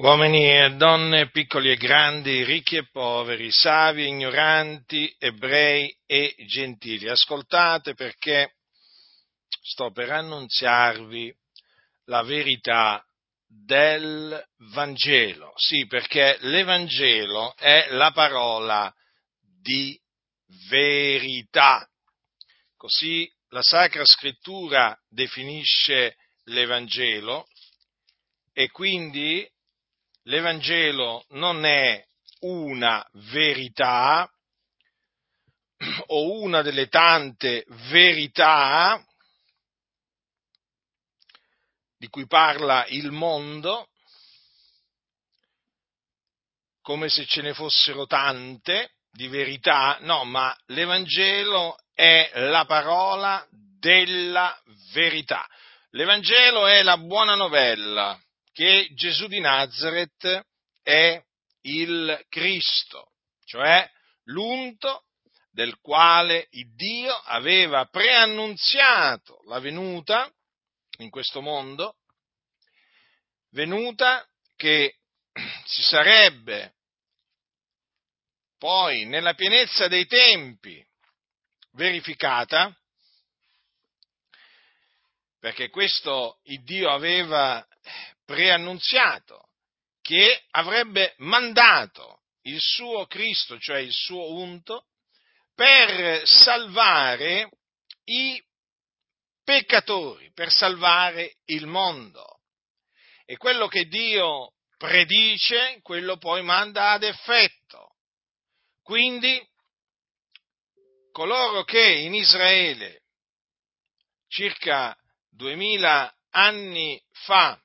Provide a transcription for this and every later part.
Uomini e donne, piccoli e grandi, ricchi e poveri, savi e ignoranti, ebrei e gentili, ascoltate perché sto per annunziarvi la verità del Vangelo. Sì, perché l'Evangelo è la parola di verità. Così la Sacra Scrittura definisce l'Evangelo e quindi l'Evangelo non è una verità o una delle tante verità di cui parla il mondo, come se ce ne fossero tante di verità, no, ma l'Evangelo è la parola della verità. L'Evangelo è la buona novella che Gesù di Nazareth è il Cristo, cioè l'unto del quale Dio aveva preannunziato la venuta in questo mondo, venuta che si sarebbe poi nella pienezza dei tempi verificata, perché questo Dio aveva preannunziato che avrebbe mandato il suo Cristo, cioè il suo unto, per salvare i peccatori, per salvare il mondo. E quello che Dio predice, quello poi manda ad effetto. Quindi coloro che in Israele circa duemila anni fa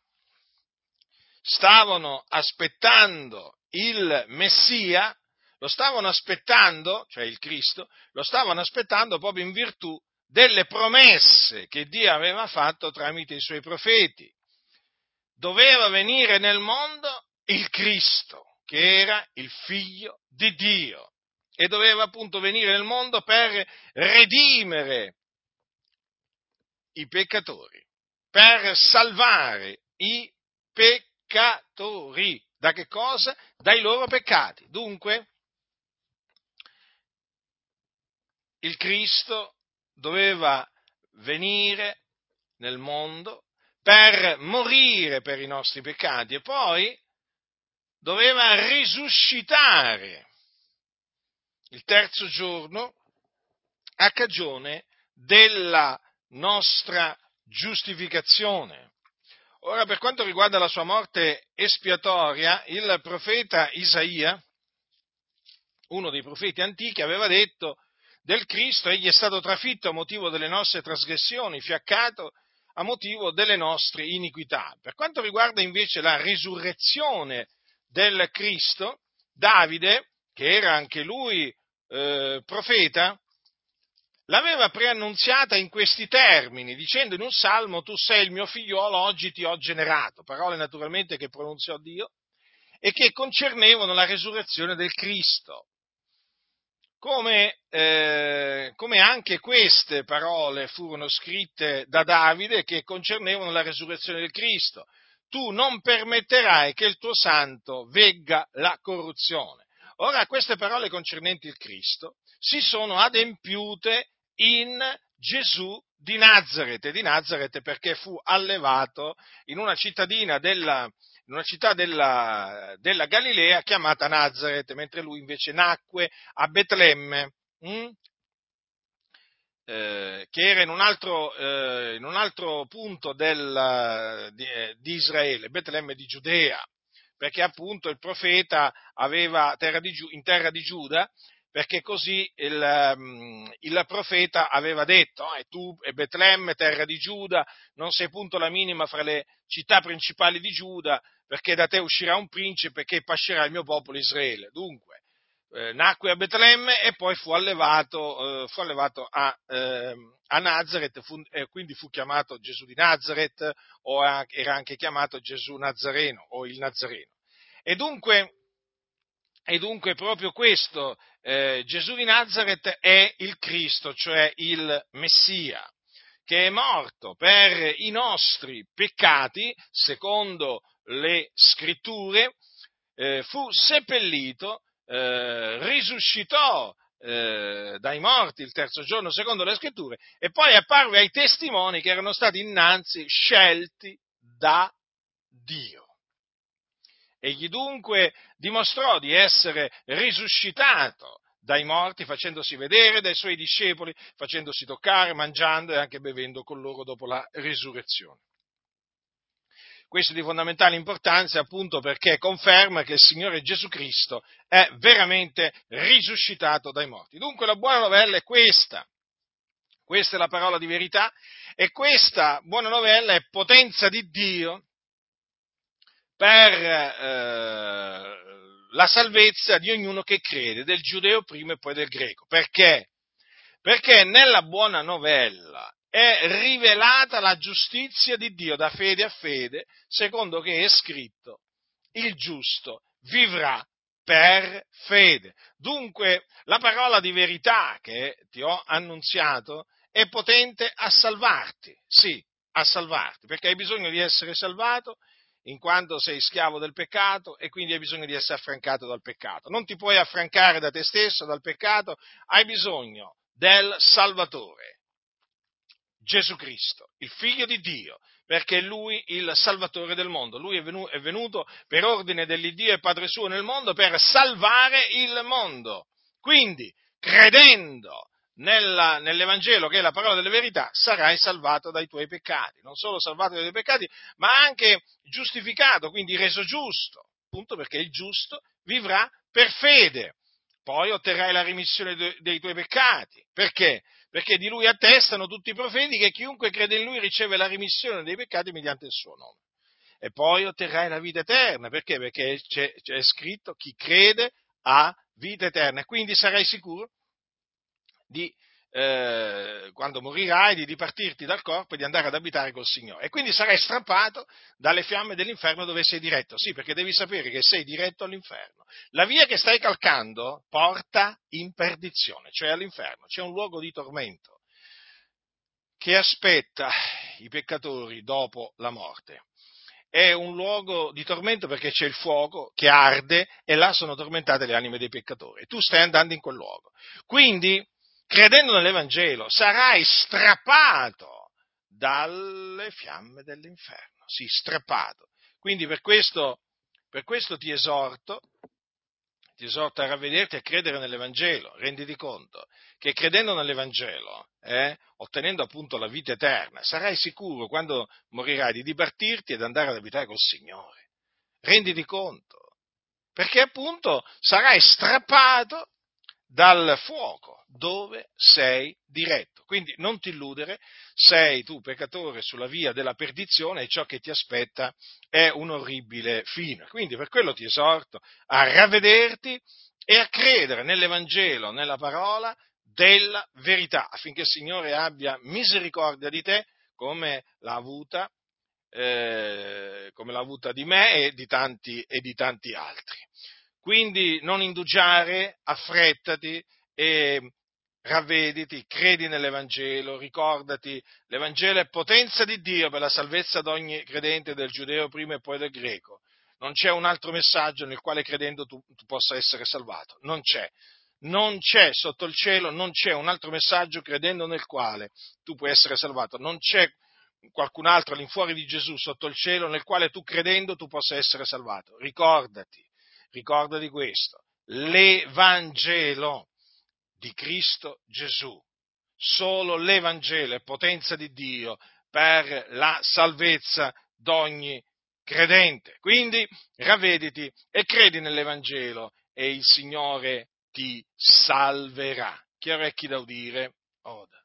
stavano aspettando il Messia, lo stavano aspettando, cioè il Cristo, lo stavano aspettando proprio in virtù delle promesse che Dio aveva fatto tramite i suoi profeti. Doveva venire nel mondo il Cristo, che era il figlio di Dio, e doveva appunto venire nel mondo per redimere i peccatori, per salvare i peccatori peccatori. Da che cosa? Dai loro peccati. Dunque, il Cristo doveva venire nel mondo per morire per i nostri peccati e poi doveva risuscitare il terzo giorno a cagione della nostra giustificazione. Ora, per quanto riguarda la sua morte espiatoria, il profeta Isaia, uno dei profeti antichi, aveva detto del Cristo, egli è stato trafitto a motivo delle nostre trasgressioni, fiaccato a motivo delle nostre iniquità. Per quanto riguarda invece la risurrezione del Cristo, Davide, che era anche lui eh, profeta, l'aveva preannunziata in questi termini, dicendo in un salmo, tu sei il mio figliolo, oggi ti ho generato, parole naturalmente che pronunziò Dio, e che concernevano la resurrezione del Cristo. Come, eh, come, anche queste parole furono scritte da Davide che concernevano la resurrezione del Cristo. Tu non permetterai che il tuo santo vegga la corruzione. Ora queste parole concernenti il Cristo si sono adempiute in Gesù di Nazareth, di Nazareth perché fu allevato in una cittadina della, in una città della, della, Galilea chiamata Nazareth, mentre lui invece nacque a Betlemme, hm? eh, che era in un altro, eh, in un altro punto del, di, eh, di, Israele, Betlemme di Giudea, perché appunto il profeta aveva terra di, in terra di Giuda perché così il, mm, il profeta aveva detto, e tu e Betlemme, terra di Giuda, non sei punto la minima fra le città principali di Giuda, perché da te uscirà un principe che pascerà il mio popolo Israele. Dunque, eh, nacque a Betlemme e poi fu allevato, eh, fu allevato a, eh, a, Nazareth, fu, e quindi fu chiamato Gesù di Nazareth, o era anche chiamato Gesù Nazareno, o il Nazareno. E dunque, e dunque proprio questo, eh, Gesù di Nazareth è il Cristo, cioè il Messia, che è morto per i nostri peccati, secondo le scritture, eh, fu seppellito, eh, risuscitò eh, dai morti il terzo giorno secondo le scritture e poi apparve ai testimoni che erano stati innanzi scelti da Dio. Egli dunque dimostrò di essere risuscitato dai morti, facendosi vedere dai suoi discepoli, facendosi toccare, mangiando e anche bevendo con loro dopo la risurrezione. Questo è di fondamentale importanza appunto perché conferma che il Signore Gesù Cristo è veramente risuscitato dai morti. Dunque la buona novella è questa. Questa è la parola di verità e questa buona novella è potenza di Dio per eh, la salvezza di ognuno che crede, del giudeo prima e poi del greco. Perché? Perché nella buona novella è rivelata la giustizia di Dio da fede a fede, secondo che è scritto, il giusto vivrà per fede. Dunque la parola di verità che ti ho annunziato è potente a salvarti, sì, a salvarti, perché hai bisogno di essere salvato in quanto sei schiavo del peccato e quindi hai bisogno di essere affrancato dal peccato. Non ti puoi affrancare da te stesso, dal peccato, hai bisogno del Salvatore, Gesù Cristo, il Figlio di Dio, perché è Lui il Salvatore del mondo. Lui è venuto per ordine dell'Iddio e Padre suo nel mondo per salvare il mondo. Quindi, credendo nella, nell'Evangelo, che è la parola della verità, sarai salvato dai tuoi peccati. Non solo salvato dai tuoi peccati, ma anche giustificato, quindi reso giusto, appunto perché il giusto vivrà per fede. Poi otterrai la rimissione de, dei tuoi peccati. Perché? Perché di lui attestano tutti i profeti che chiunque crede in lui riceve la rimissione dei peccati mediante il suo nome. E poi otterrai la vita eterna. Perché? Perché c'è, c'è scritto chi crede ha vita eterna. Quindi sarai sicuro di, eh, quando morirai, di dipartirti dal corpo e di andare ad abitare col Signore. E quindi sarai strappato dalle fiamme dell'inferno dove sei diretto. Sì, perché devi sapere che sei diretto all'inferno. La via che stai calcando porta in perdizione, cioè all'inferno. C'è un luogo di tormento che aspetta i peccatori dopo la morte è un luogo di tormento perché c'è il fuoco che arde e là sono tormentate le anime dei peccatori. Tu stai andando in quel luogo. Quindi credendo nell'Evangelo, sarai strappato dalle fiamme dell'inferno. Sì, strappato. Quindi per questo, per questo ti esorto, ti esorto a ravvederti e a credere nell'Evangelo. Renditi conto che credendo nell'Evangelo, eh, ottenendo appunto la vita eterna, sarai sicuro quando morirai di dipartirti ed andare ad abitare col Signore. Renditi conto. Perché appunto sarai strappato dal fuoco dove sei diretto. Quindi non ti illudere, sei tu peccatore sulla via della perdizione e ciò che ti aspetta è un orribile fine. Quindi per quello ti esorto a ravvederti e a credere nell'Evangelo, nella parola della verità, affinché il Signore abbia misericordia di te come l'ha avuta, eh, come l'ha avuta di me e di tanti, e di tanti altri. Quindi non indugiare, affrettati e ravvediti, credi nell'Evangelo, ricordati, l'Evangelo è potenza di Dio per la salvezza di ogni credente del giudeo prima e poi del greco. Non c'è un altro messaggio nel quale credendo tu, tu possa essere salvato. Non c'è. Non c'è sotto il cielo, non c'è un altro messaggio credendo nel quale tu puoi essere salvato. Non c'è qualcun altro all'infuori di Gesù sotto il cielo nel quale tu credendo tu possa essere salvato. Ricordati ricorda di questo, l'Evangelo di Cristo Gesù. Solo l'Evangelo è potenza di Dio per la salvezza d'ogni credente. Quindi ravvediti e credi nell'Evangelo e il Signore ti salverà. Chi ha orecchi da udire, oda.